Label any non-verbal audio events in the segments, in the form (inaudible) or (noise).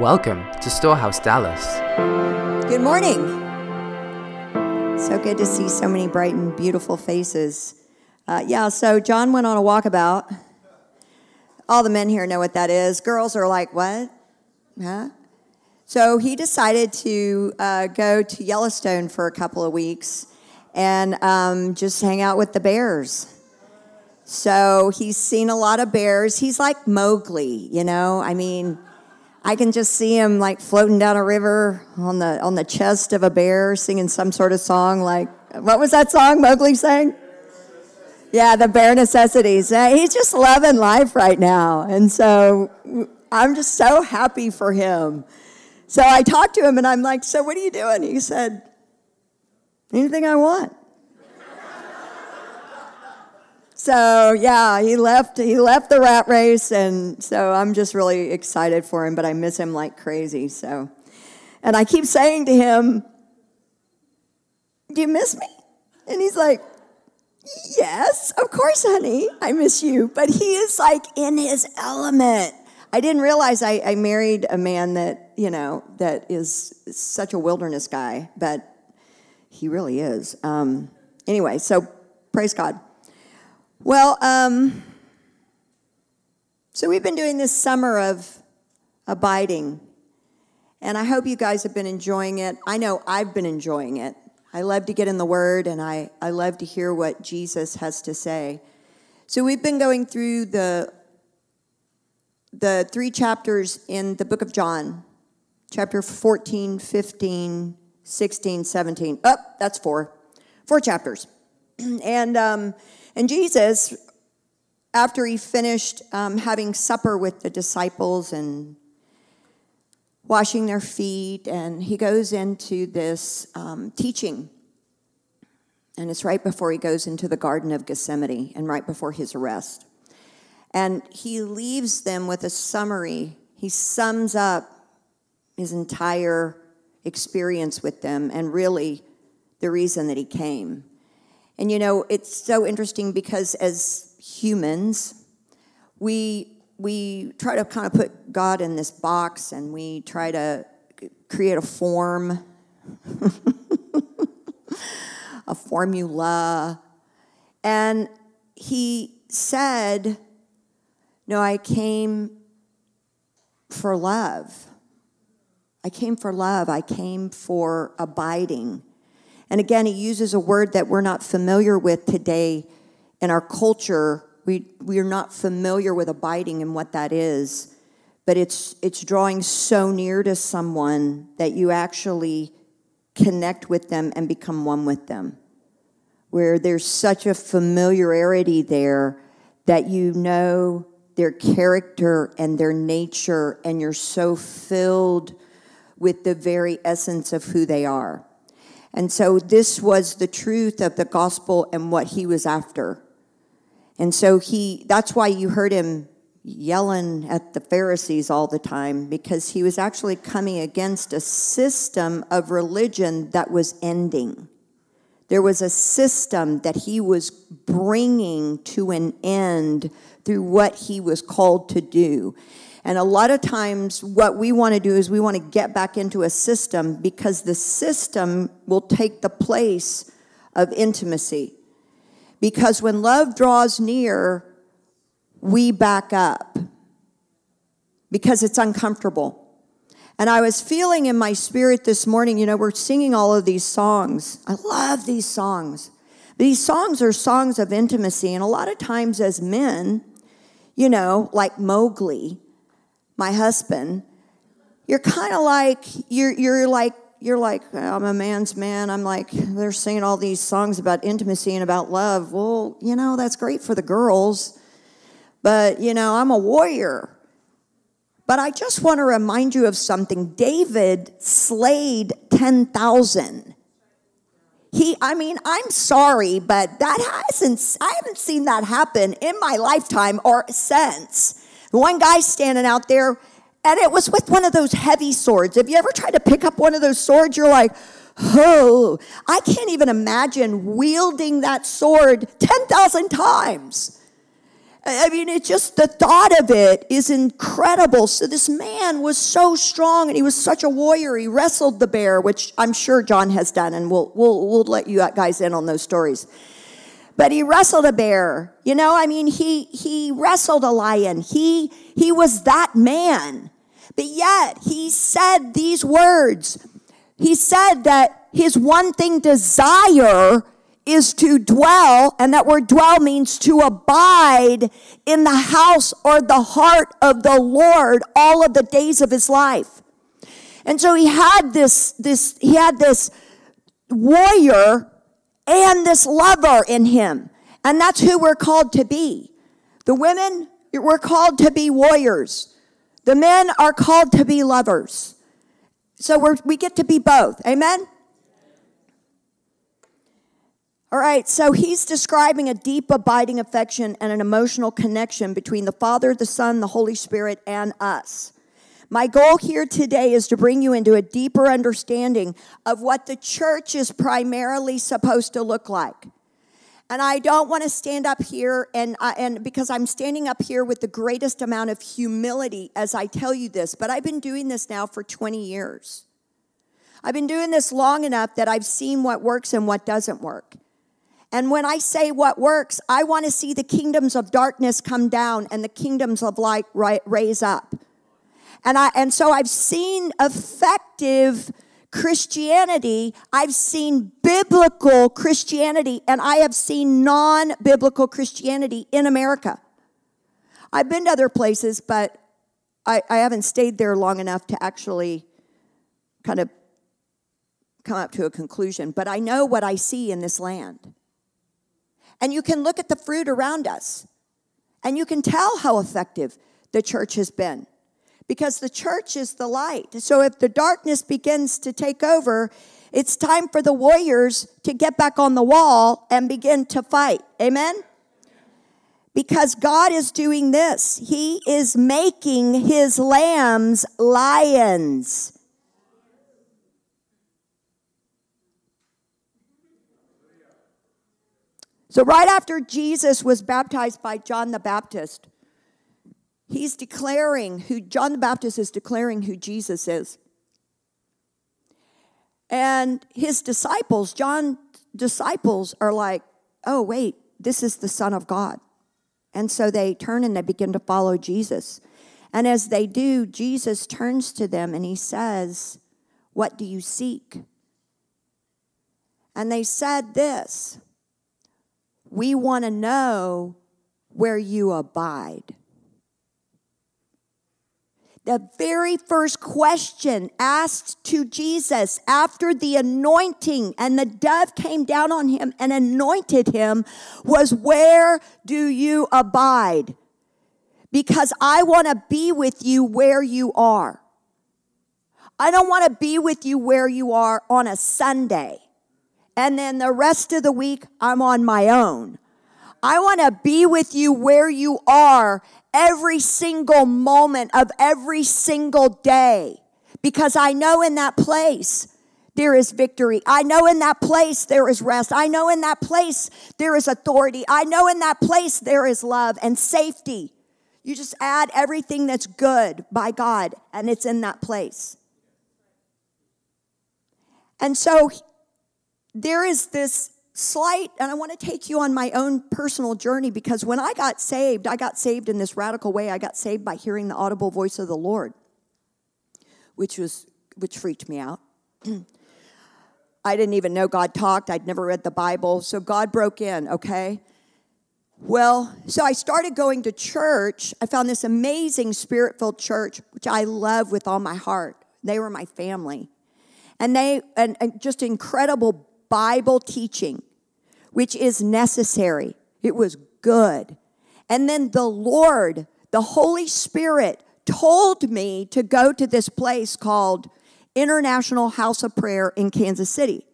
Welcome to Storehouse Dallas. Good morning. So good to see so many bright and beautiful faces. Uh, yeah, so John went on a walkabout. All the men here know what that is. Girls are like, what? Huh? So he decided to uh, go to Yellowstone for a couple of weeks and um, just hang out with the bears. So he's seen a lot of bears. He's like Mowgli, you know? I mean, I can just see him like floating down a river on the on the chest of a bear, singing some sort of song. Like, what was that song Mowgli sang? Yeah, the bare necessities. He's just loving life right now, and so I'm just so happy for him. So I talked to him, and I'm like, "So what are you doing?" He said, "Anything I want." So yeah, he left. He left the rat race, and so I'm just really excited for him. But I miss him like crazy. So, and I keep saying to him, "Do you miss me?" And he's like, "Yes, of course, honey. I miss you." But he is like in his element. I didn't realize I, I married a man that you know that is such a wilderness guy, but he really is. Um, anyway, so praise God. Well, um, so we've been doing this summer of abiding, and I hope you guys have been enjoying it. I know I've been enjoying it. I love to get in the Word, and I, I love to hear what Jesus has to say. So we've been going through the the three chapters in the book of John, chapter 14, 15, 16, 17. Oh, that's four. Four chapters. (clears throat) and um, and Jesus, after he finished um, having supper with the disciples and washing their feet, and he goes into this um, teaching. And it's right before he goes into the Garden of Gethsemane and right before his arrest. And he leaves them with a summary. He sums up his entire experience with them and really the reason that he came. And you know, it's so interesting because as humans, we we try to kind of put God in this box and we try to create a form, (laughs) a formula. And he said, No, I came for love. I came for love. I came for abiding. And again, he uses a word that we're not familiar with today in our culture. We, we are not familiar with abiding and what that is, but it's, it's drawing so near to someone that you actually connect with them and become one with them. Where there's such a familiarity there that you know their character and their nature, and you're so filled with the very essence of who they are. And so this was the truth of the gospel and what he was after. And so he that's why you heard him yelling at the Pharisees all the time because he was actually coming against a system of religion that was ending. There was a system that he was bringing to an end through what he was called to do. And a lot of times, what we want to do is we want to get back into a system because the system will take the place of intimacy. Because when love draws near, we back up because it's uncomfortable. And I was feeling in my spirit this morning, you know, we're singing all of these songs. I love these songs. These songs are songs of intimacy. And a lot of times, as men, you know, like Mowgli, my husband, you're kind of like you're you're like you're like oh, I'm a man's man. I'm like they're singing all these songs about intimacy and about love. Well, you know that's great for the girls, but you know I'm a warrior. But I just want to remind you of something. David slayed ten thousand. He, I mean, I'm sorry, but that hasn't. I haven't seen that happen in my lifetime or since. One guy standing out there, and it was with one of those heavy swords. If you ever tried to pick up one of those swords? You're like, oh, I can't even imagine wielding that sword 10,000 times. I mean, it just, the thought of it is incredible. So this man was so strong and he was such a warrior. He wrestled the bear, which I'm sure John has done, and we'll, we'll, we'll let you guys in on those stories. But he wrestled a bear. You know, I mean, he, he wrestled a lion. He, he was that man. But yet he said these words. He said that his one thing desire is to dwell, and that word dwell means to abide in the house or the heart of the Lord all of the days of his life. And so he had this, this, he had this warrior and this lover in him. And that's who we're called to be. The women, we're called to be warriors. The men are called to be lovers. So we we get to be both. Amen? All right, so he's describing a deep, abiding affection and an emotional connection between the Father, the Son, the Holy Spirit, and us. My goal here today is to bring you into a deeper understanding of what the church is primarily supposed to look like. And I don't want to stand up here and, uh, and because I'm standing up here with the greatest amount of humility as I tell you this, but I've been doing this now for 20 years. I've been doing this long enough that I've seen what works and what doesn't work. And when I say what works, I want to see the kingdoms of darkness come down and the kingdoms of light raise up. And I and so I've seen effective Christianity, I've seen biblical Christianity, and I have seen non-biblical Christianity in America. I've been to other places, but I, I haven't stayed there long enough to actually kind of come up to a conclusion. But I know what I see in this land. And you can look at the fruit around us and you can tell how effective the church has been because the church is the light. So if the darkness begins to take over, it's time for the warriors to get back on the wall and begin to fight. Amen? Because God is doing this. He is making his lambs lions. So, right after Jesus was baptized by John the Baptist, he's declaring who John the Baptist is declaring who Jesus is. And his disciples, John's disciples, are like, oh, wait, this is the Son of God. And so they turn and they begin to follow Jesus. And as they do, Jesus turns to them and he says, What do you seek? And they said this we want to know where you abide. The very first question asked to Jesus after the anointing and the dove came down on him and anointed him was, Where do you abide? Because I want to be with you where you are. I don't want to be with you where you are on a Sunday and then the rest of the week, I'm on my own. I want to be with you where you are every single moment of every single day because I know in that place there is victory. I know in that place there is rest. I know in that place there is authority. I know in that place there is love and safety. You just add everything that's good by God, and it's in that place. And so there is this slight, and I want to take you on my own personal journey because when I got saved, I got saved in this radical way. I got saved by hearing the audible voice of the Lord, which was which freaked me out. (clears throat) I didn't even know God talked. I'd never read the Bible. So God broke in, okay? Well, so I started going to church. I found this amazing spirit filled church, which I love with all my heart. They were my family. And they, and, and just incredible Bible teaching, which is necessary. It was good. And then the Lord, the Holy Spirit, told me to go to this place called International House of Prayer in Kansas City.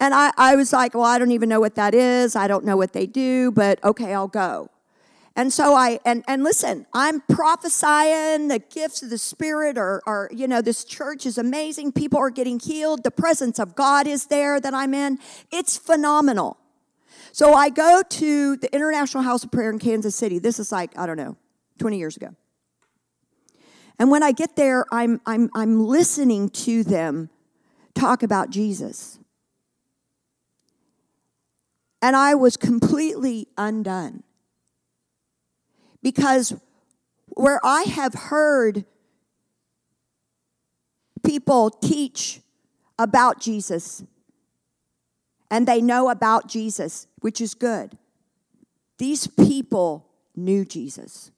And I, I was like, well, I don't even know what that is. I don't know what they do, but okay, I'll go. And so I, and, and listen, I'm prophesying the gifts of the Spirit are, are, you know, this church is amazing. People are getting healed. The presence of God is there that I'm in. It's phenomenal. So I go to the International House of Prayer in Kansas City. This is like, I don't know, 20 years ago. And when I get there, I'm, I'm, I'm listening to them talk about Jesus. And I was completely undone. Because where I have heard people teach about Jesus and they know about Jesus, which is good. These people knew Jesus.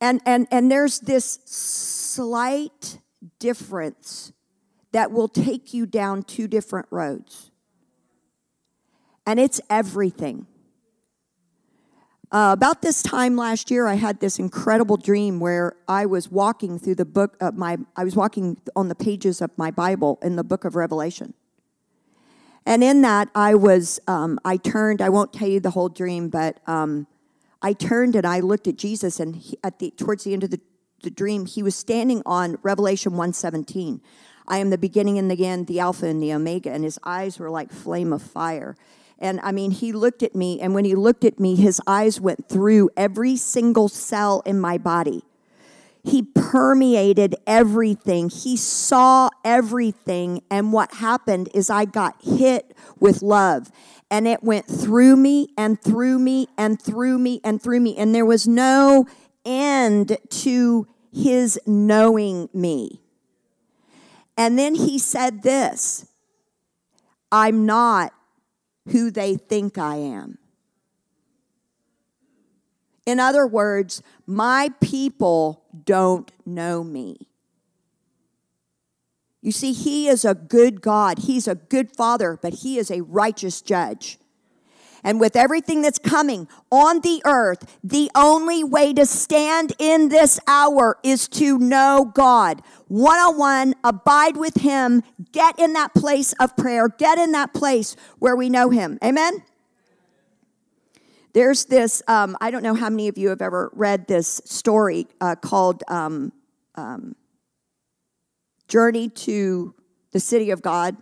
And, and, and there's this slight difference that will take you down two different roads. And it's everything. Uh, about this time last year, I had this incredible dream where I was walking through the book of my, I was walking on the pages of my Bible in the book of Revelation. And in that, I was, um, I turned, I won't tell you the whole dream, but um, I turned and I looked at Jesus, and he, at the, towards the end of the, the dream, he was standing on Revelation 117. I am the beginning and the end, the Alpha and the Omega. And his eyes were like flame of fire. And I mean, he looked at me, and when he looked at me, his eyes went through every single cell in my body. He permeated everything. He saw everything. And what happened is I got hit with love. And it went through me and through me and through me and through me. And there was no end to his knowing me. And then he said this I'm not who they think I am. In other words, my people don't know me. You see, He is a good God. He's a good Father, but He is a righteous judge. And with everything that's coming on the earth, the only way to stand in this hour is to know God. One on one, abide with Him, get in that place of prayer, get in that place where we know Him. Amen? There's this, um, I don't know how many of you have ever read this story uh, called um, um, Journey to the City of God.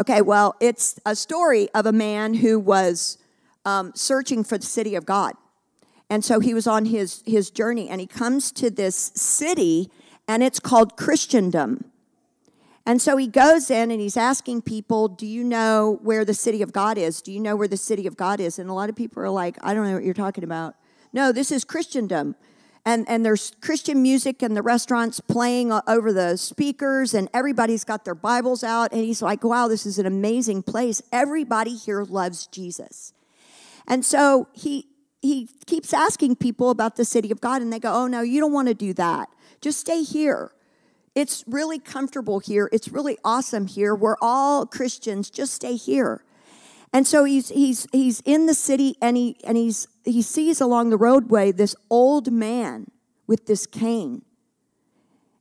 Okay, well, it's a story of a man who was um, searching for the city of God. And so he was on his, his journey and he comes to this city and it's called Christendom. And so he goes in and he's asking people, Do you know where the city of God is? Do you know where the city of God is? And a lot of people are like, I don't know what you're talking about. No, this is Christendom. And, and there's Christian music and the restaurants playing over the speakers, and everybody's got their Bibles out. And he's like, Wow, this is an amazing place. Everybody here loves Jesus. And so he, he keeps asking people about the city of God, and they go, Oh, no, you don't want to do that. Just stay here. It's really comfortable here. It's really awesome here. We're all Christians. Just stay here. And so he's he's he's in the city and he and he's he sees along the roadway this old man with this cane.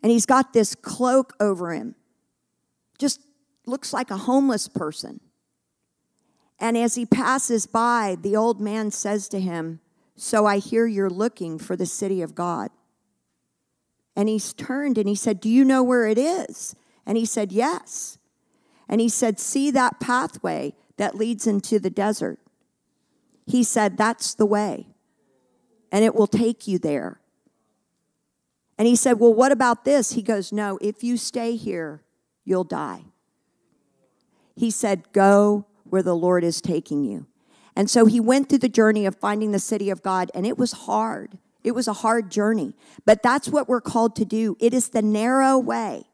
And he's got this cloak over him. Just looks like a homeless person. And as he passes by, the old man says to him, So I hear you're looking for the city of God. And he's turned and he said, Do you know where it is? And he said, Yes. And he said, See that pathway that leads into the desert? He said, That's the way. And it will take you there. And he said, Well, what about this? He goes, No, if you stay here, you'll die. He said, Go where the Lord is taking you. And so he went through the journey of finding the city of God, and it was hard. It was a hard journey, but that's what we're called to do. It is the narrow way.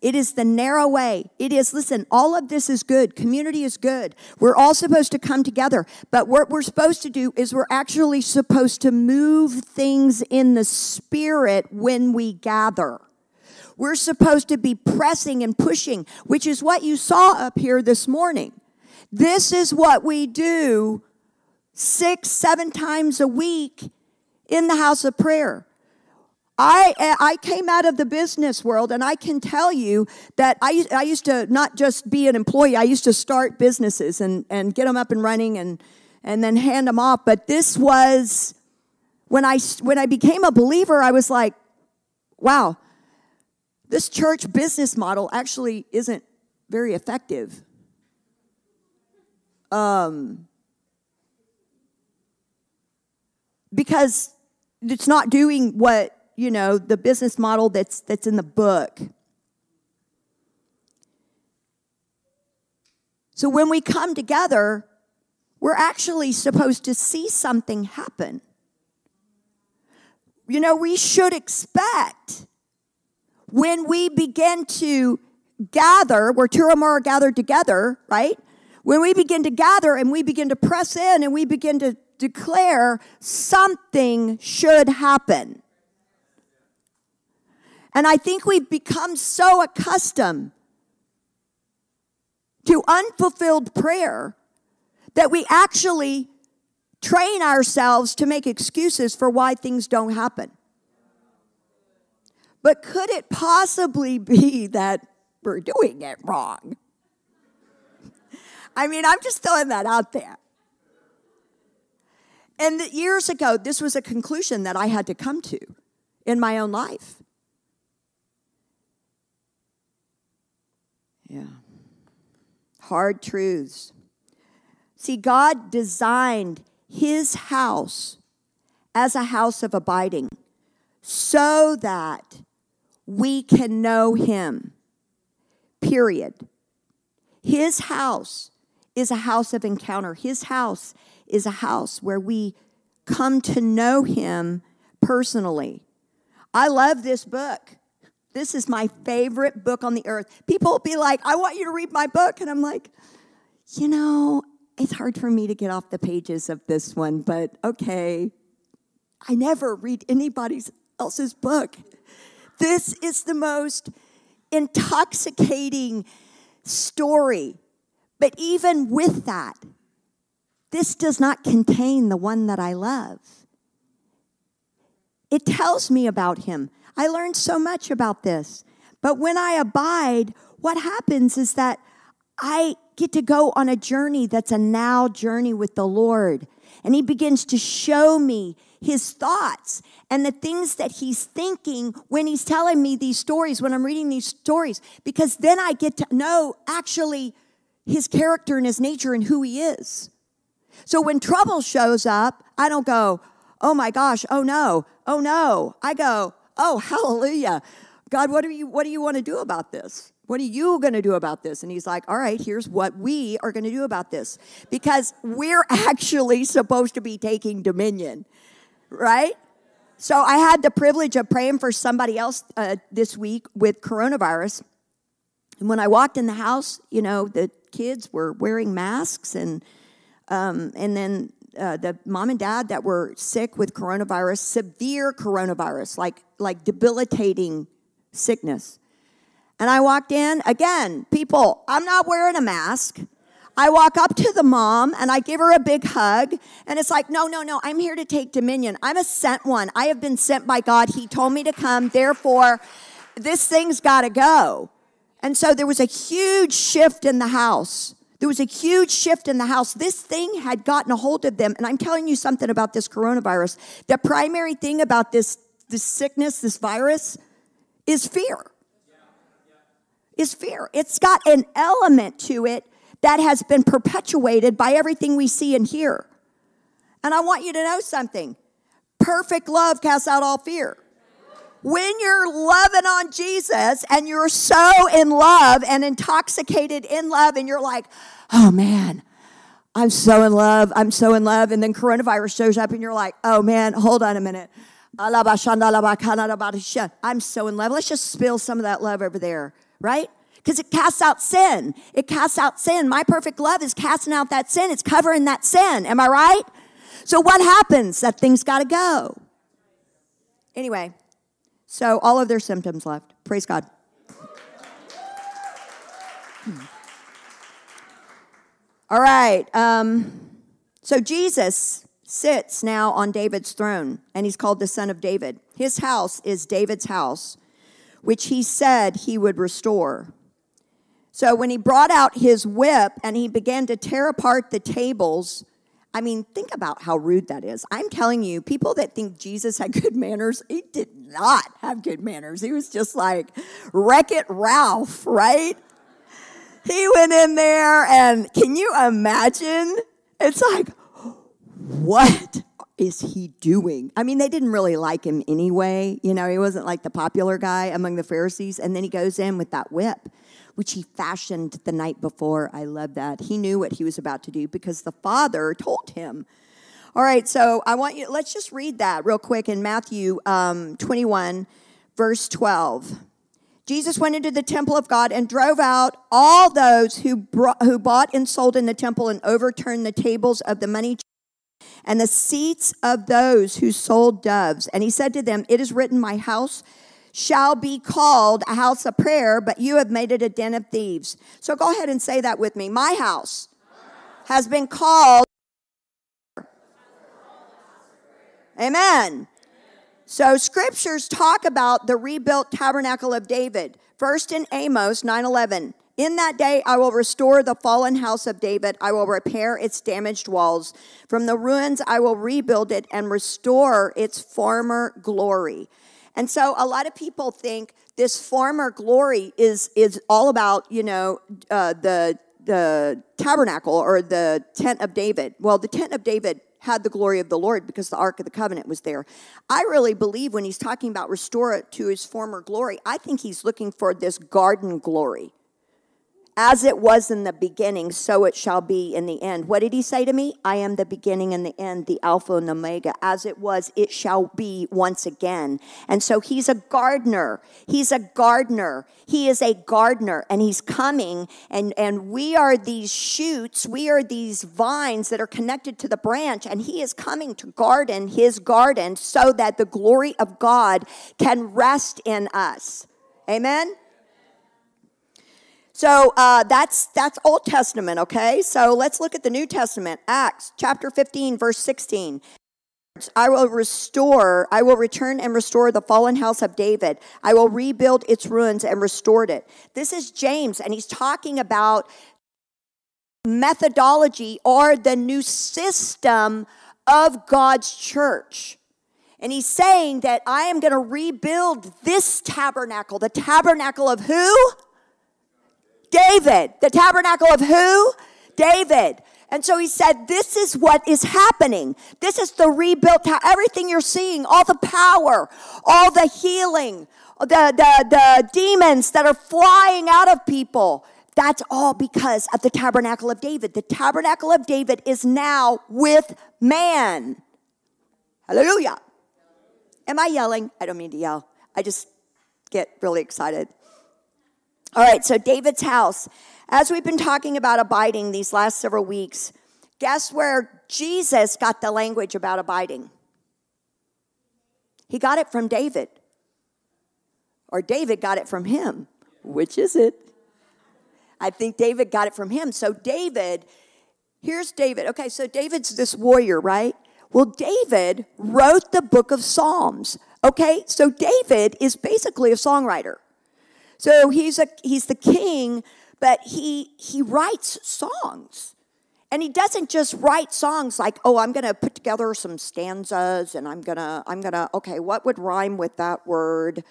It is the narrow way. It is, listen, all of this is good. Community is good. We're all supposed to come together. But what we're supposed to do is we're actually supposed to move things in the spirit when we gather. We're supposed to be pressing and pushing, which is what you saw up here this morning. This is what we do six, seven times a week in the house of prayer. I, I came out of the business world and I can tell you that I, I used to not just be an employee, I used to start businesses and, and get them up and running and, and then hand them off. But this was, when I, when I became a believer, I was like, wow, this church business model actually isn't very effective. Um, because it's not doing what you know the business model that's that's in the book. So when we come together we're actually supposed to see something happen. You know we should expect when we begin to gather where two or more are gathered together right when we begin to gather and we begin to press in and we begin to declare something should happen. And I think we've become so accustomed to unfulfilled prayer that we actually train ourselves to make excuses for why things don't happen. But could it possibly be that we're doing it wrong? I mean, I'm just throwing that out there. And years ago, this was a conclusion that I had to come to in my own life. Yeah. Hard truths. See, God designed his house as a house of abiding so that we can know him. Period. His house is a house of encounter. His house is a house where we come to know Him personally. I love this book. This is my favorite book on the earth. People will be like, I want you to read my book. And I'm like, you know, it's hard for me to get off the pages of this one, but okay. I never read anybody else's book. This is the most intoxicating story. But even with that, this does not contain the one that I love. It tells me about him. I learned so much about this. But when I abide, what happens is that I get to go on a journey that's a now journey with the Lord. And he begins to show me his thoughts and the things that he's thinking when he's telling me these stories, when I'm reading these stories, because then I get to know actually his character and his nature and who he is. So when trouble shows up, I don't go, oh my gosh, oh no, oh no. I go, oh, (laughs) hallelujah. God, what do you what do you want to do about this? What are you going to do about this? And he's like, all right, here's what we are going to do about this. Because we're (laughs) actually supposed to be taking dominion, right? So I had the privilege of praying for somebody else uh, this week with coronavirus. And when I walked in the house, you know, the kids were wearing masks and um, and then uh, the mom and dad that were sick with coronavirus, severe coronavirus, like like debilitating sickness. And I walked in again, people, I'm not wearing a mask. I walk up to the mom and I give her a big hug. And it's like, no, no, no, I'm here to take dominion. I'm a sent one. I have been sent by God. He told me to come. Therefore, this thing's got to go. And so there was a huge shift in the house. There was a huge shift in the house. This thing had gotten a hold of them. And I'm telling you something about this coronavirus. The primary thing about this, this sickness, this virus, is fear. Is fear. It's got an element to it that has been perpetuated by everything we see and hear. And I want you to know something perfect love casts out all fear when you're loving on Jesus and you're so in love and intoxicated in love, and you're like, oh man, I'm so in love, I'm so in love. And then coronavirus shows up, and you're like, oh man, hold on a minute. I'm so in love. Let's just spill some of that love over there, right? Because it casts out sin. It casts out sin. My perfect love is casting out that sin, it's covering that sin. Am I right? So what happens? That thing's got to go. Anyway, so all of their symptoms left. Praise God. All right. Um, so Jesus sits now on David's throne, and he's called the Son of David. His house is David's house, which he said he would restore. So when he brought out his whip and he began to tear apart the tables, I mean, think about how rude that is. I'm telling you, people that think Jesus had good (laughs) manners, he did not have good manners. He was just like Wreck It Ralph, right? he went in there, and can you imagine? It's like, what is he doing? I mean, they didn't really like him anyway. You know, he wasn't like the popular guy among the Pharisees. And then he goes in with that whip, which he fashioned the night before. I love that. He knew what he was about to do because the Father told him. All right, so I want you, let's just read that real quick in Matthew um, 21, verse 12. Jesus went into the temple of God and drove out all those who, brought, who bought and sold in the temple and overturned the tables of the money and the seats of those who sold doves. And he said to them, It is written, My house shall be called a house of prayer, but you have made it a den of thieves. So go ahead and say that with me. My house has been called. Amen. So scriptures talk about the rebuilt tabernacle of David. First in Amos 9:11. In that day I will restore the fallen house of David. I will repair its damaged walls. From the ruins I will rebuild it and restore its former glory. And so a lot of people think this former glory is is all about, you know, uh, the the tabernacle or the tent of David. Well, the tent of David had the glory of the Lord because the Ark of the Covenant was there. I really believe when he's talking about restore it to his former glory, I think he's looking for this garden glory. As it was in the beginning, so it shall be in the end. What did he say to me? I am the beginning and the end, the Alpha and Omega. As it was, it shall be once again. And so he's a gardener. He's a gardener. He is a gardener, and he's coming, and, and we are these shoots, we are these vines that are connected to the branch, and he is coming to garden his garden so that the glory of God can rest in us. Amen? So uh, that's that's Old Testament, okay? So let's look at the New Testament. Acts chapter 15, verse 16. I will restore, I will return and restore the fallen house of David. I will rebuild its ruins and restore it. This is James, and he's talking about methodology or the new system of God's church. And he's saying that I am going to rebuild this tabernacle, the tabernacle of who? David. The tabernacle of who? David. And so he said, This is what is happening. This is the rebuilt, everything you're seeing, all the power, all the healing, the, the, the demons that are flying out of people. That's all because of the tabernacle of David. The tabernacle of David is now with man. Hallelujah. Am I yelling? I don't mean to yell. I just get really excited. All right, so David's house. As we've been talking about abiding these last several weeks, guess where Jesus got the language about abiding? He got it from David. Or David got it from him. Which is it? I think David got it from him. So, David, here's David. Okay, so David's this warrior, right? Well, David wrote the book of Psalms. Okay, so David is basically a songwriter. So he's a he's the king, but he he writes songs. And he doesn't just write songs like, "Oh, I'm going to put together some stanzas and I'm going to I'm going to okay, what would rhyme with that word?"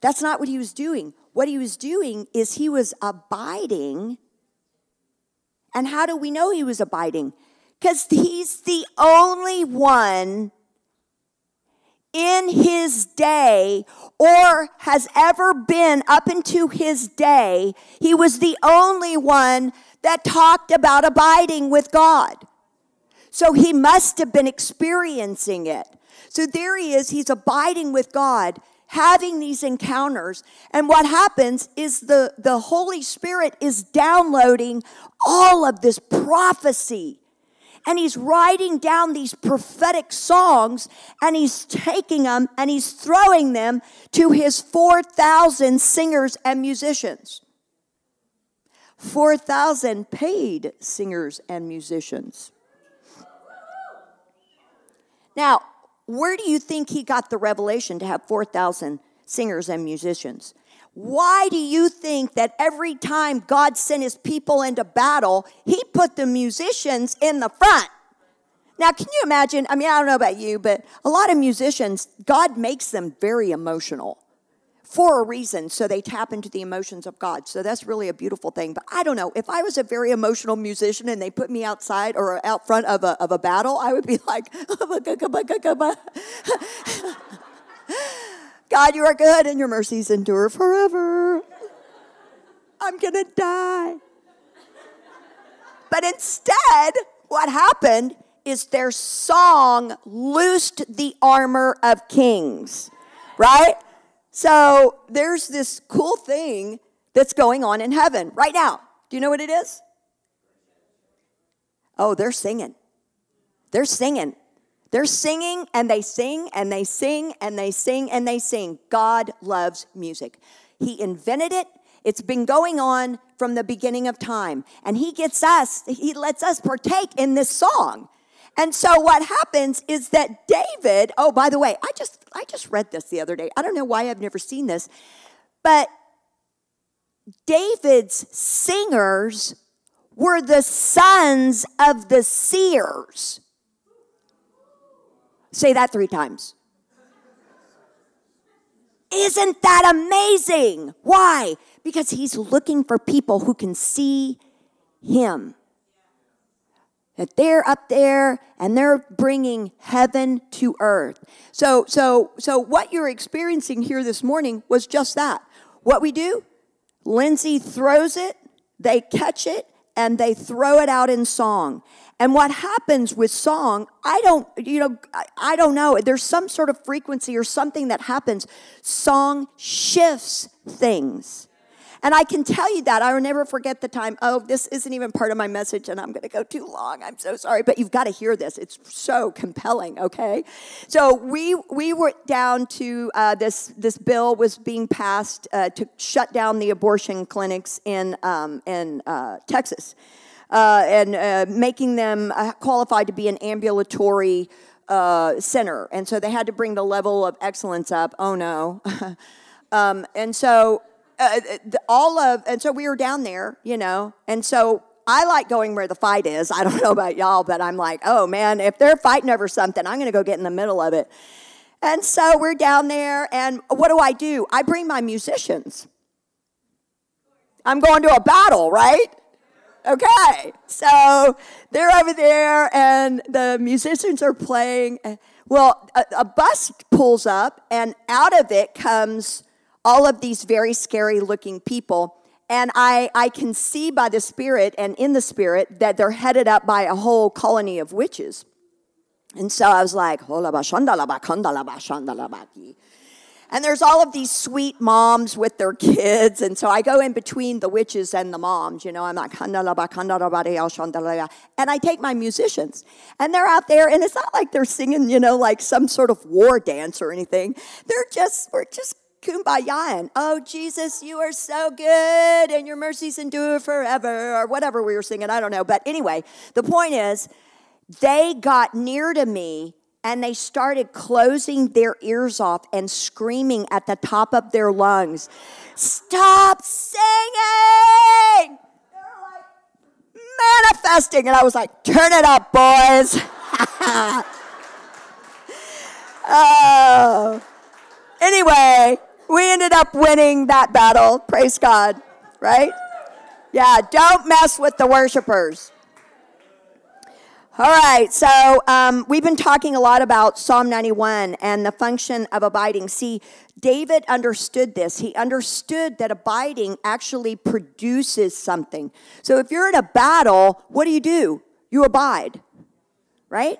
That's not what he was doing. What he was doing is he was abiding. And how do we know he was abiding? Cuz he's the only one in his day or has ever been up into his day, he was the only one that talked about abiding with God. So he must have been experiencing it. So there he is, he's abiding with God, having these encounters. And what happens is the, the Holy Spirit is downloading all of this prophecy and he's writing down these prophetic songs and he's taking them and he's throwing them to his 4,000 singers and musicians. 4,000 paid singers and musicians. Now, where do you think he got the revelation to have 4,000 singers and musicians? Why do you think that every time God sent his people into battle, he put the musicians in the front? Now, can you imagine? I mean, I don't know about you, but a lot of musicians, God makes them very emotional. for a reason. So they tap into the emotions of God. So that's really a beautiful thing. But I don't know. If I was a very emotional musician and they put me outside or out front of a, of a battle, I would be like, (laughs) oh (laughs) (laughs) God, you are good and your mercies endure forever. I'm going to die. But instead, what happened is their song loosed the armor of kings, right? So there's this cool thing that's going on in heaven right now. Do you know what it is? Oh, they're singing. They're singing. They're singing and they sing and they sing and they sing and they sing. God loves music. He invented it. It's been going on from the beginning of time. And He gets us, He lets us partake in this song. And so what happens is that David, oh by the way, I just I just read this the other day. I don't know why I've never seen this. But David's singers were the sons of the seers. Say that 3 times. Isn't that amazing? Why? Because he's looking for people who can see him that they're up there and they're bringing heaven to earth. So so so what you're experiencing here this morning was just that. What we do, Lindsay throws it, they catch it and they throw it out in song. And what happens with song, I don't, you know, I don't know. There's some sort of frequency or something that happens. Song shifts things. And I can tell you that. I will never forget the time. Oh, this isn't even part of my message, and I'm going to go too long. I'm so sorry, but you've got to hear this. It's so compelling. Okay, so we we were down to uh, this this bill was being passed uh, to shut down the abortion clinics in um, in uh, Texas. Uh, and uh, making them uh, qualified to be an ambulatory center. And so they had to bring the level of excellence up. Oh no. (laughs) um, and so uh, all of, and so we were down there, you know, and so I like going where the fight is. I don't (laughs) know about y'all, but I'm like, oh man, if they're fighting over something, I'm going to go get in the middle of it. And so we're down there, and what do I do? I bring my musicians. I'm going to a battle, right? Okay, so they're over there, and the musicians are playing. Well, a, a bus pulls up, and out of it comes all of these very scary looking people. And I, I can see by the Spirit and in the Spirit that they're headed up by a whole colony of witches. And so I was like, and there's all of these sweet moms with their kids. And so I go in between the witches and the moms, you know, I'm like, and I take my musicians. And they're out there, and it's not like they're singing, you know, like some sort of war dance or anything. They're just, we're just kumbaya and oh jesus you are so good and your mercies endure forever or whatever we were singing i don't know. But anyway the point is they got near to me and they started closing their ears off and screaming at the top of their lungs stop singing! They're like manifesting and i was like turn it up boys. (laughs) Oh. Anyway we ended up winning that battle. Praise God, right? Yeah, don't mess with the worshipers. All right, so um, we've been talking a lot about Psalm 91 and the function of abiding. See, David understood this. He understood that abiding actually produces something. So if you're in a battle, what do you do? You abide, right?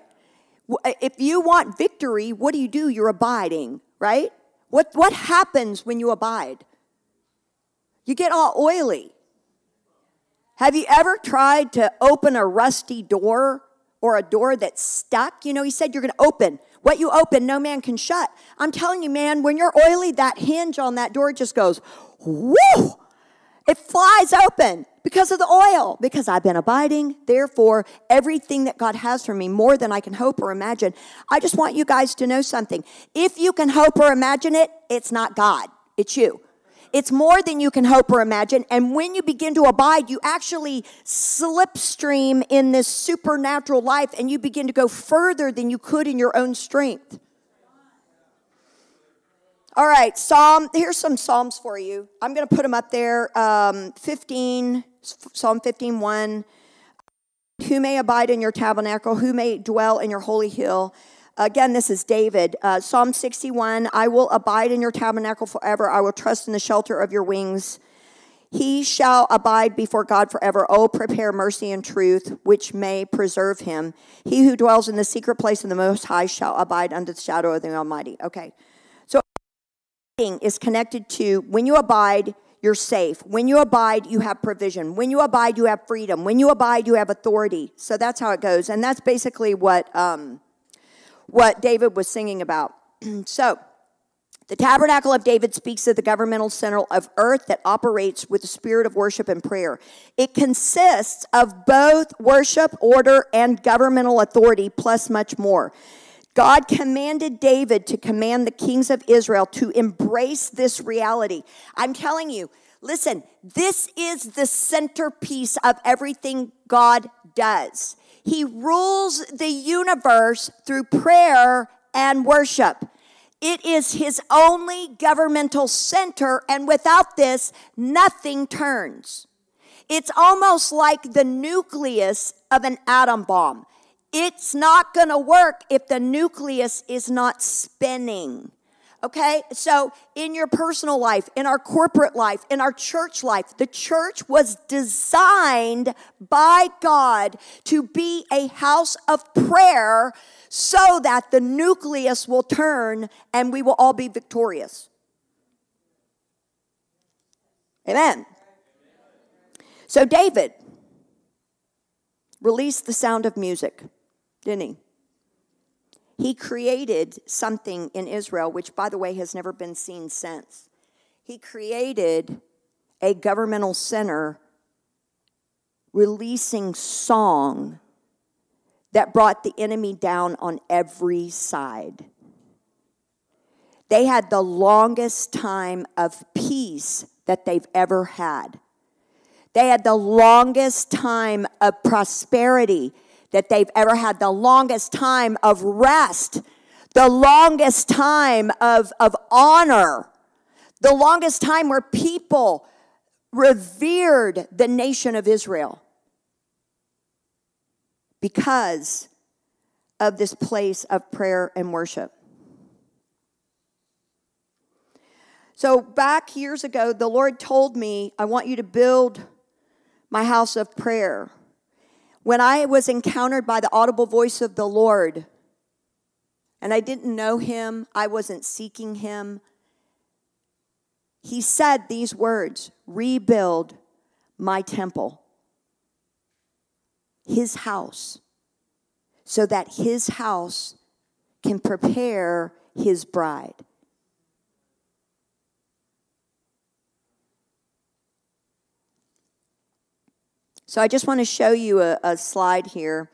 If you want victory, what do you do? You're abiding, right? What, what happens when you abide? You get all oily. Have you ever tried to open a rusty door or a door that's stuck? You know, he said you're going to open. What you open, no man can shut. I'm telling you, man, when you're oily, that hinge on that door just goes, whoo! It flies open because of the oil, because I've been abiding. Therefore, everything that God has for me, more than I can hope or imagine. I just want you guys to know something. If you can hope or imagine it, it's not God, it's you. It's more than you can hope or imagine. And when you begin to abide, you actually slipstream in this supernatural life and you begin to go further than you could in your own strength. All right, Psalm. Here's some Psalms for you. I'm going to put them up there. Um, 15, Psalm 15, 1. Who may abide in your tabernacle? Who may dwell in your holy hill? Again, this is David. Uh, Psalm 61 I will abide in your tabernacle forever. I will trust in the shelter of your wings. He shall abide before God forever. Oh, prepare mercy and truth, which may preserve him. He who dwells in the secret place of the Most High shall abide under the shadow of the Almighty. Okay. Is connected to when you abide, you're safe. When you abide, you have provision. When you abide, you have freedom. When you abide, you have authority. So that's how it goes. And that's basically what. Um, what David was singing about. (clears throat) so, the tabernacle of David speaks of the governmental center of earth that operates with the spirit of worship and prayer. It consists of both worship, order, and governmental authority, plus much more. God commanded David to command the kings of Israel to embrace this reality. I'm telling you, listen, this is the centerpiece of everything God does. He rules the universe through prayer and worship. It is his only governmental center, and without this, nothing turns. It's almost like the nucleus of an atom bomb. It's not going to work if the nucleus is not spinning. Okay? So, in your personal life, in our corporate life, in our church life, the church was designed by God to be a house of prayer so that the nucleus will turn and we will all be victorious. Amen. So, David released the sound of music, didn't he? He created something in Israel, which, by the way, has never been seen since. He created a governmental center releasing song that brought the enemy down on every side. They had the longest time of peace that they've ever had. They had the longest time of prosperity that they've ever had, the longest time of rest, the longest time of, of honor, the longest time where people revered the nation of Israel because of this place of prayer and worship. So, back years ago, the Lord told me, I want you to build my house of prayer. When I was encountered by the audible voice of the Lord, and I didn't know him, I wasn't seeking him, he said these words rebuild my temple, his house, so that his house can prepare his bride. So I just want to show you a, a slide here.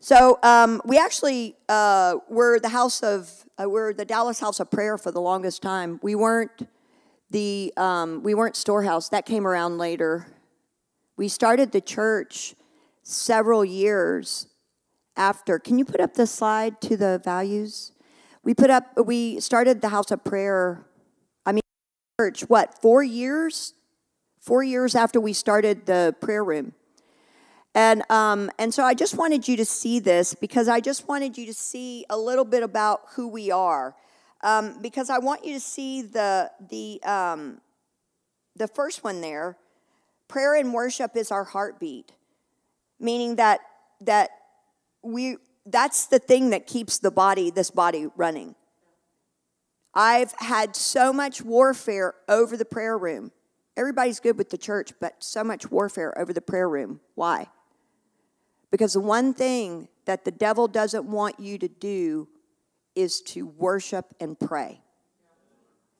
So um, we actually uh, were the house of uh, we're the Dallas House of Prayer for the longest time. We weren't the um, we weren't storehouse that came around later. We started the church several years after. Can you put up the slide to the values? We put up we started the House of Prayer. I mean, church what four years four years after we started the prayer room. And, um, and so I just wanted you to see this because I just wanted you to see a little bit about who we are. Um, because I want you to see the, the, um, the first one there. Prayer and worship is our heartbeat, meaning that, that we, that's the thing that keeps the body, this body running. I've had so much warfare over the prayer room. Everybody's good with the church, but so much warfare over the prayer room. Why? Because the one thing that the devil doesn't want you to do is to worship and pray.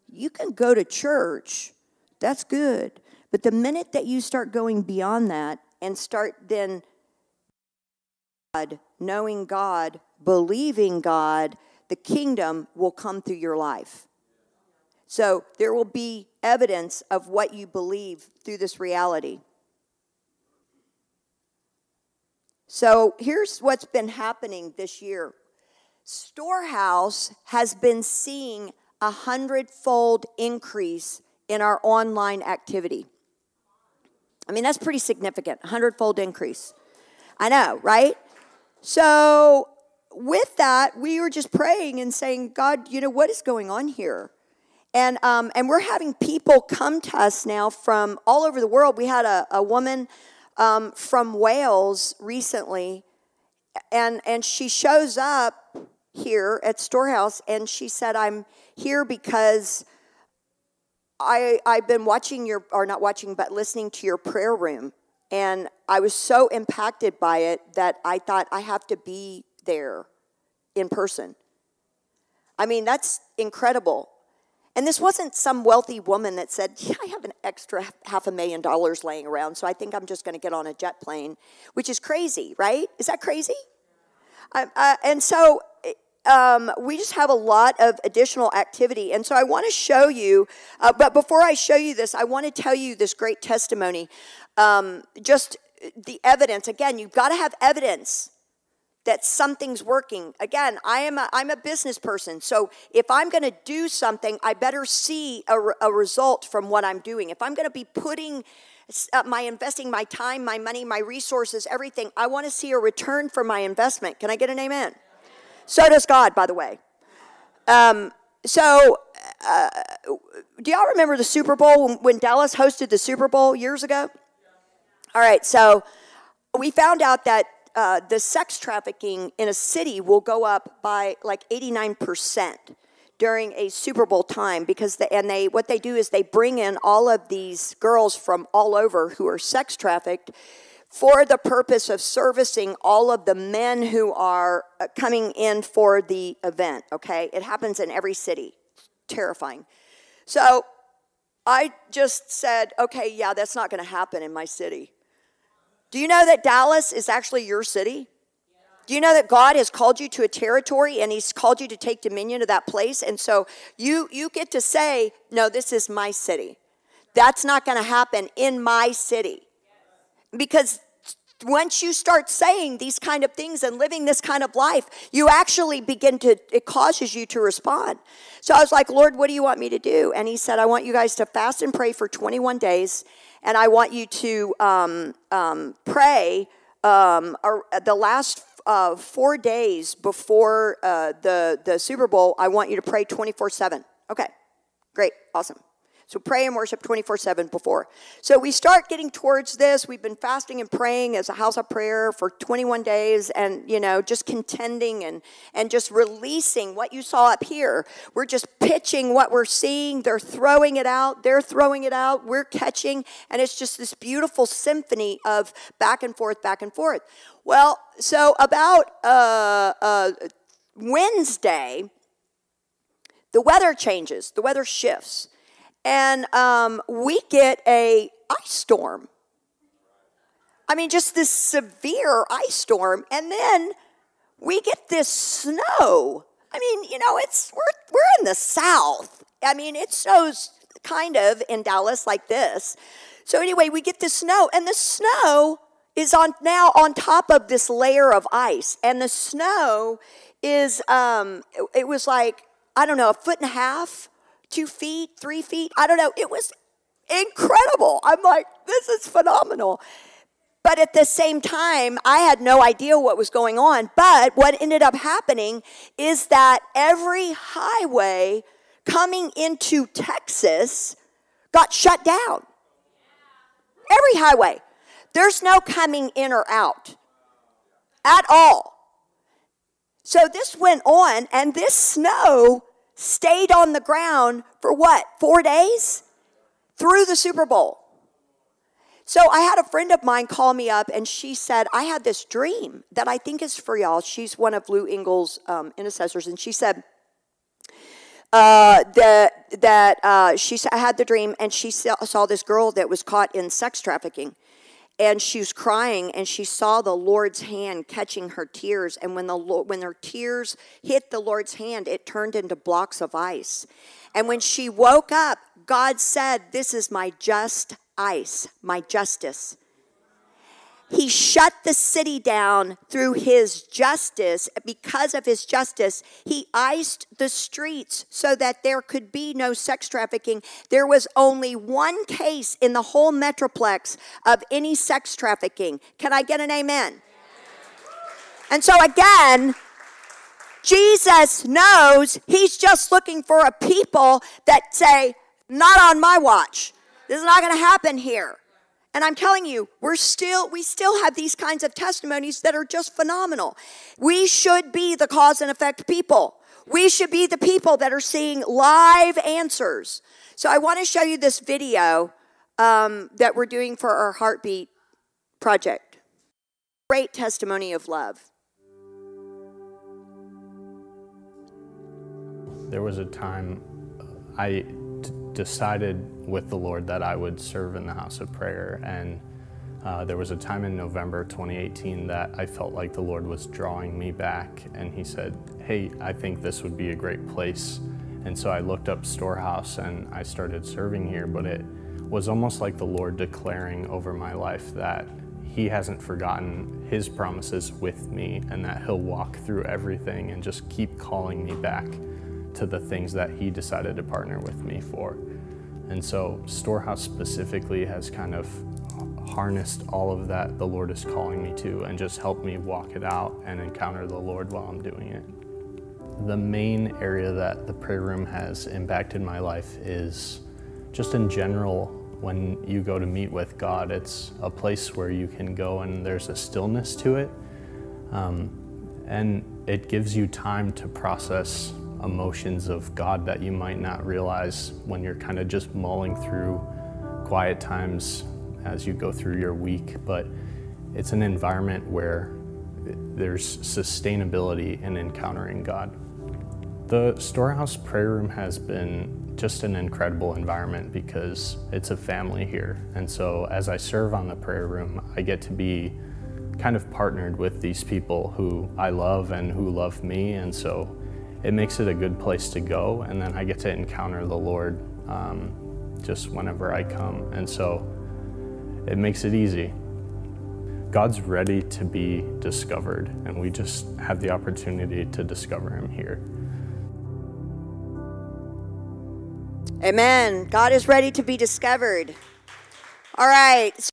You can go to church, that's good. But the minute that you start going beyond that and start then God, knowing God, believing God, the kingdom will come through your life. So there will be evidence of what you believe through this reality. So here's what's been happening this year Storehouse has been seeing a hundredfold increase in our online activity. I mean, that's pretty significant, hundredfold increase. I know, right? So, with that, we were just praying and saying, God, you know, what is going on here? And, um, and we're having people come to us now from all over the world. We had a, a woman um, from Wales recently, and, and she shows up here at Storehouse, and she said, I'm here because I, I've been watching your, or not watching, but listening to your prayer room. And I was so impacted by it that I thought I have to be there in person. I mean, that's incredible. And this wasn't some wealthy woman that said, Yeah, I have an extra half a million dollars laying around, so I think I'm just going to get on a jet plane, which is crazy, right? Is that crazy? Uh, uh, and so um, we just have a lot of additional activity. And so I want to show you, uh, but before I show you this, I want to tell you this great testimony. Um, just the evidence. Again, you've got to have evidence that something's working. Again, I am a, I'm a business person, so if I'm going to do something, I better see a, a result from what I'm doing. If I'm going to be putting uh, my investing my time, my money, my resources, everything, I want to see a return for my investment. Can I get an amen? So does God, by the way. Um, so, uh, do y'all remember the Super Bowl when, when Dallas hosted the Super Bowl years ago? All right, so we found out that uh, the sex trafficking in a city will go up by like 89% during a Super Bowl time because the, and they what they do is they bring in all of these girls from all over who are sex trafficked for the purpose of servicing all of the men who are uh, coming in for the event, okay? It happens in every city. terrifying. So I just said, okay, yeah, that's not going to happen in my city. Do you know that Dallas is actually your city? Do you know that God has called you to a territory and he's called you to take dominion of that place? And so you you get to say, "No, this is my city." That's not going to happen in my city. Because once you start saying these kind of things and living this kind of life, you actually begin to, it causes you to respond. So I was like, Lord, what do you want me to do? And He said, I want you guys to fast and pray for 21 days and I want you to um, um, pray um, the last uh, four days before uh, the, the Super Bowl. I want you to pray 24 7. Okay, great, awesome. So pray and worship 24 7 before. So we start getting towards this. We've been fasting and praying as a house of prayer for 21 days and, you know, just contending and, and just releasing what you saw up here. We're just pitching what we're seeing. They're throwing it out. They're throwing it out. We're catching. And it's just this beautiful symphony of back and forth, back and forth. Well, so about uh, uh, Wednesday, the weather changes, the weather shifts and um, we get a ice storm. I mean, just this severe ice storm, and then we get this snow. I mean, you know, it's we're we're in the south. I mean, it snows kind of in Dallas like this. So anyway, we get the snow, and the snow is on now on top of this layer of ice, and the snow is um, it was like I don't know a foot and a half two feet, three feet. I don't know. It was incredible. I'm like, this is phenomenal. But at the same time, I had no idea what was going on. But what ended up happening is that every highway coming into Texas got shut down. Every highway. There's no coming in or out at all. So this went on, and this snow stayed on the ground for what, four days? Through the Super Bowl. So I had a friend of mine call me up and she said, I had this dream that I think is for y'all. She's one of Lou Engle's um, intercessors. And she said, uh, that that uh, she had the dream and she saw, saw this girl that was caught in sex trafficking and she was crying and she saw the lord's hand catching her tears. And when the when her tears hit the lord's hand it turned into blocks of ice. And when she woke up god said this is my just ice my justice he shut the city down through his justice. Because of his justice, he iced the streets so that there could be no sex trafficking. There was only one case in the whole Metroplex of any sex trafficking. Can I get an amen? And so, again, Jesus knows he's just looking for a people that say, Not on my watch. This is not going to happen here. And I'm telling you, we're still we still have these kinds of testimonies that are just phenomenal. We should be the cause and effect people. We should be the people that are seeing live answers. So I want to show you this video um, that we're doing for our heartbeat project. Great testimony of love. There was a time I decided with the Lord that I would serve in the house of prayer. And uh, there was a time in November 2018 that I felt like the Lord was drawing me back. And He said, Hey, I think this would be a great place. And so I looked up Storehouse and I started serving here. But it was almost like the Lord declaring over my life that He hasn't forgotten His promises with me and that He'll walk through everything and just keep calling me back to the things that He decided to partner with me for. And so, Storehouse specifically has kind of harnessed all of that the Lord is calling me to and just helped me walk it out and encounter the Lord while I'm doing it. The main area that the prayer room has impacted my life is just in general when you go to meet with God, it's a place where you can go and there's a stillness to it. Um, and it gives you time to process emotions of God that you might not realize when you're kind of just mulling through quiet times as you go through your week. But it's an environment where there's sustainability in encountering God. The Storehouse Prayer Room has been just an incredible environment because it's a family here. And so as I serve on the prayer room, I get to be kind of partnered with these people who I love and who love me. And so it makes it a good place to go. And then I get to encounter the Lord um, just whenever I come. And so it makes it easy. God's ready to be discovered, and we just have the opportunity to discover Him here. Amen. God is ready to be discovered. All right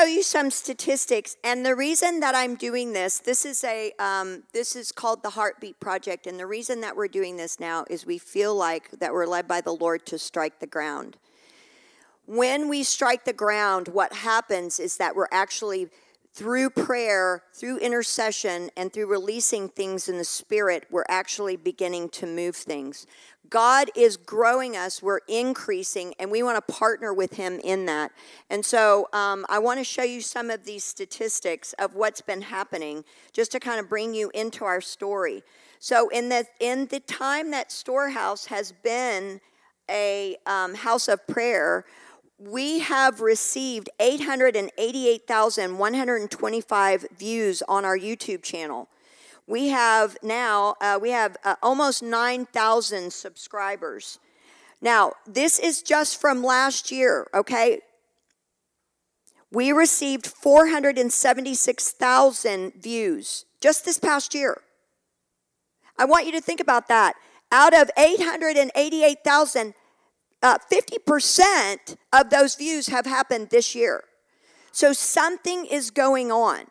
show you some statistics and the reason that i'm doing this this is a um, this is called the heartbeat project and the reason that we're doing this now is we feel like that we're led by the lord to strike the ground. When we strike the ground what happens is that we're actually through prayer, through intercession, and through releasing things in the spirit, we're actually beginning to move things. God is growing us, we're increasing, and we want to partner with Him in that. And so um, I want to show you some of these statistics of what's been happening just to kind of bring you into our story. So, in the, in the time that Storehouse has been a um, house of prayer, we have received 888,125 views on our YouTube channel. We have now, uh, we have uh, almost 9,000 subscribers. Now, this is just from last year, okay? We received 476,000 views just this past year. I want you to think about that. Out of 888,000, uh, 50% of those views have happened this year. So something is going on.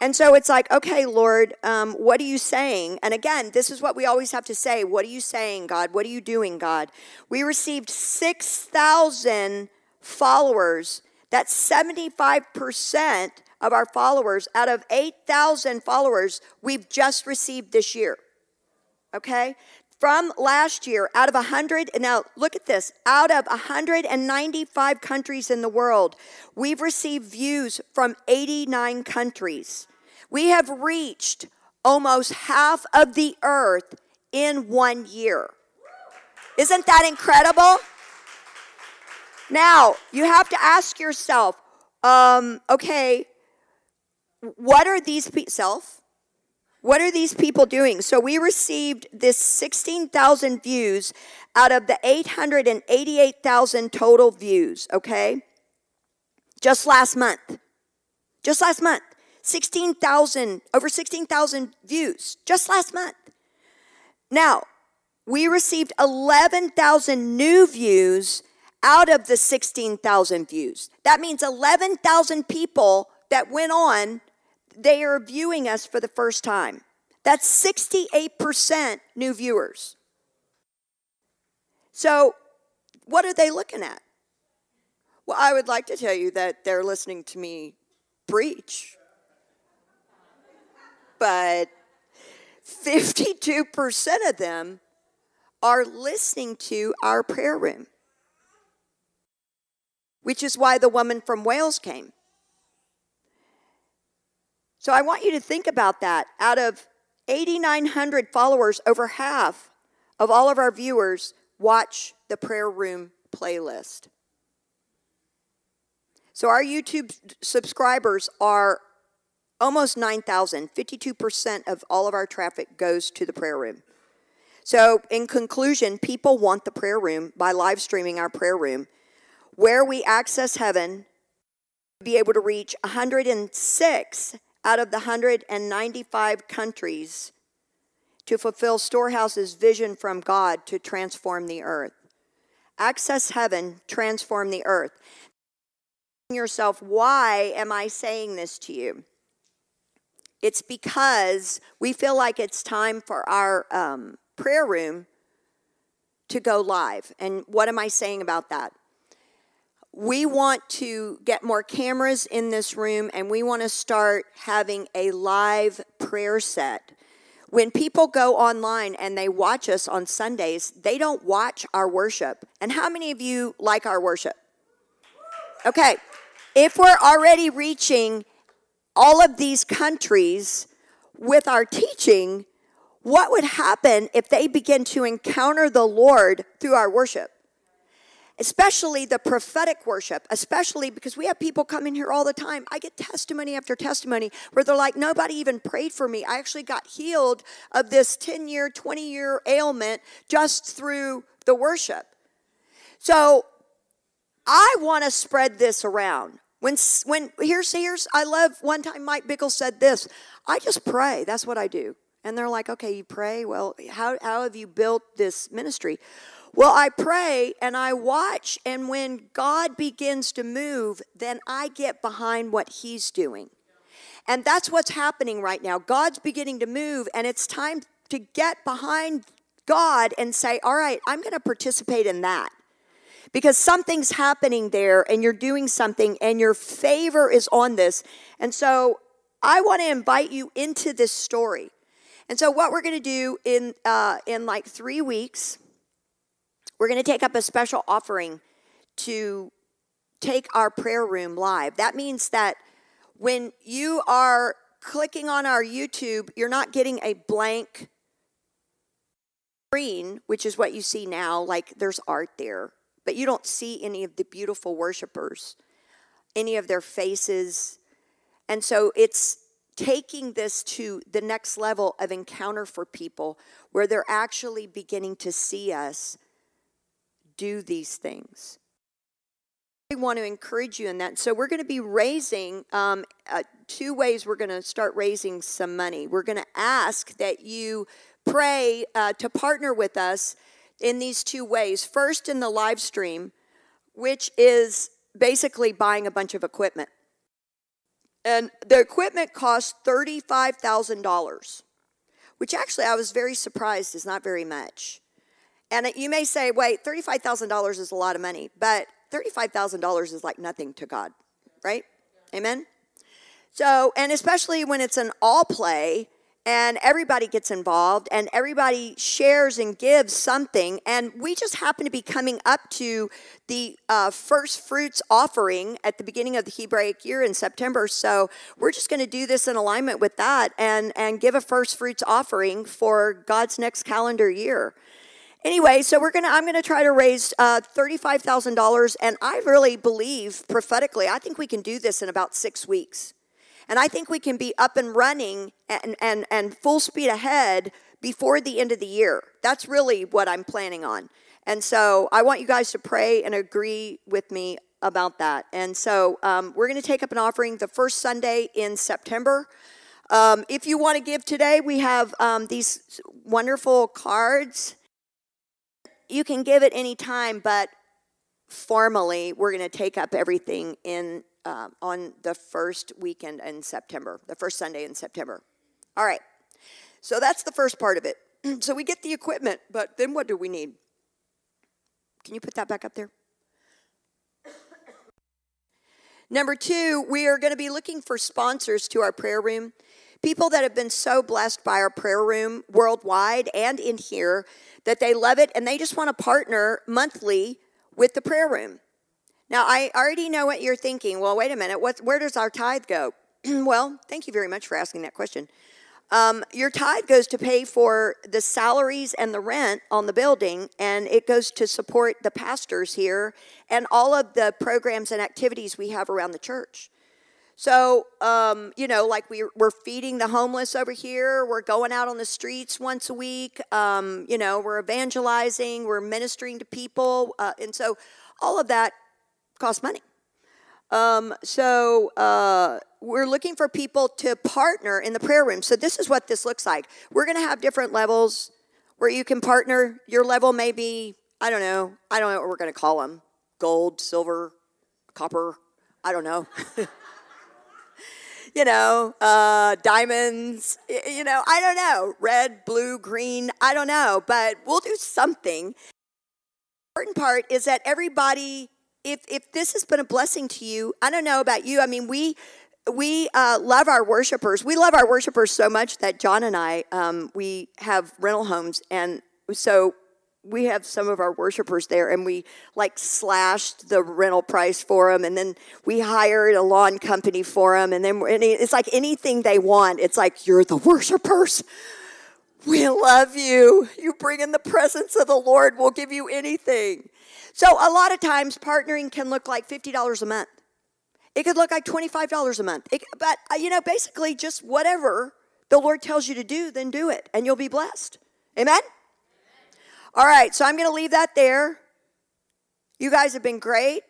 And so it's like, okay, Lord, um, what are you saying? And again, this is what we always have to say. What are you saying, God? What are you doing, God? We received 6,000 followers. That's 75% of our followers out of 8,000 followers we've just received this year. Okay? From last year out of 100 now look at this out of 195 countries in the world we've received views from 89 countries. We have reached almost half of the earth in one year. Isn't that incredible? Now you have to ask yourself um, okay what are these people self what are these people doing? So we received this 16,000 views out of the 888,000 total views, okay? Just last month. Just last month, 16,000, over 16,000 views just last month. Now, we received 11,000 new views out of the 16,000 views. That means 11,000 people that went on, they are viewing us for the first time. That's 68% new viewers. So, what are they looking at? Well, I would like to tell you that they're listening to me preach. But 52% of them are listening to our prayer room, which is why the woman from Wales came. So I want you to think about that. Out of 8,900 followers, over half of all of our viewers watch the prayer room playlist. So our YouTube subscribers are almost 9,000. 52% of all of our traffic goes to the prayer room. So, in conclusion, people want the prayer room by live streaming our prayer room, where we access heaven, be able to reach 106 out of the 195 countries to fulfill Storehouse's vision from God to transform the earth. Access heaven, transform the earth. Yourself, why am I saying this to you? It's because we feel like it's time for our um, prayer room to go live. And what am I saying about that? We want to get more cameras in this room and we want to start having a live prayer set. When people go online and they watch us on Sundays, they don't watch our worship. And how many of you like our worship? Okay, if we're already reaching all of these countries with our teaching, what would happen if they begin to encounter the Lord through our worship? Especially the prophetic worship, especially because we have people come in here all the time. I get testimony after testimony where they're like, nobody even prayed for me. I actually got healed of this 10 year, 20 year ailment just through the worship. So I want to spread this around. When, when here's, here's, I love one time Mike Bickle said this I just pray. That's what I do. And they're like, okay, you pray? Well, how, how have you built this ministry? Well, I pray and I watch, and when God begins to move, then I get behind what He's doing. And that's what's happening right now. God's beginning to move, and it's time to get behind God and say, all right, I'm going to participate in that because something's happening there and you're doing something and your favor is on this. And so I want to invite you into this story. And so what we're going to do in uh, in like three weeks, we're going to take up a special offering to take our prayer room live. That means that when you are clicking on our YouTube, you're not getting a blank screen, which is what you see now. Like there's art there but you don't see any of the beautiful worshipers, any of their faces. And so it's taking this to the next level of encounter for people where they're actually beginning to see us do these things. We want to encourage you in that. So we're going to be raising um, uh, two ways. We're going to start raising some money. We're going to ask that you pray uh, to partner with us in these two ways. First, in the live stream, which is basically buying a bunch of equipment. And the equipment costs $35,000, which actually I was very surprised is not very much. And you may say, wait, $35,000 is a lot of money, but $35,000 is like nothing to God, right? Amen? So, and especially when it's an all play, and everybody gets involved and everybody shares and gives something and we just happen to be coming up to the uh, first fruits offering at the beginning of the hebraic year in september so we're just going to do this in alignment with that and and give a first fruits offering for god's next calendar year anyway so we're gonna i'm gonna try to raise uh, $35000 and i really believe prophetically i think we can do this in about six weeks and I think we can be up and running and, and, and full speed ahead before the end of the year. That's really what I'm planning on. And so I want you guys to pray and agree with me about that. And so um, we're going to take up an offering the first Sunday in September. Um, if you want to give today, we have um, these wonderful cards. You can give it any time, but formally, we're going to take up everything in uh, on the first weekend in September, the first Sunday in September. All right. So that's the first part of it. (clears throat) so we get the equipment, but then what do we need? Can you put that back up there? Number two, we are going to be looking for sponsors to our prayer room. People that have been so blessed by our prayer room worldwide and in here that they love it and they just want to partner monthly with the prayer room. Now, I already know what you're thinking. Well, wait a minute. What, where does our tithe go? (clears throat) well, thank you very much for asking that question. Um, your tithe goes to pay for the salaries and the rent on the building, and it goes to support the pastors here and all of the programs and activities we have around the church. So, um, you know, like we, we're feeding the homeless over here. We're going out on the streets once a week. Um, you know, we're evangelizing. We're ministering to people. Uh, and so all of that costs money. Um, so uh, we're looking for people to partner in the prayer room. So this is what this looks like. We're going to have different levels where you can partner. Your level may be, I don't know, I don't know what we're going to call them gold, silver, copper, I don't know. (laughs) you know, uh, diamonds, you know, I don't know, red, blue, green, I don't know, but we'll do something. The important part is that everybody, if, if this has been a blessing to you, I don't know about you, I mean, we, we uh, love our worshipers. We love our worshipers so much that John and I, um, we have rental homes, and so we have some of our worshipers there and we like slashed the rental price for them and then we hired a lawn company for them and then it's like anything they want it's like you're the worshipers. We love you. You bring in the presence of the lord. We'll give you anything. So a lot of times partnering can look like $50 a month. It could look like $25 a month. It, but uh, you know basically just whatever the lord tells you to do then do it and you'll be blessed. Amen all right, so I'm going to leave that there. You guys have been great.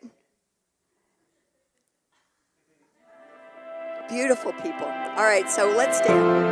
Beautiful people. All right, so let's stand.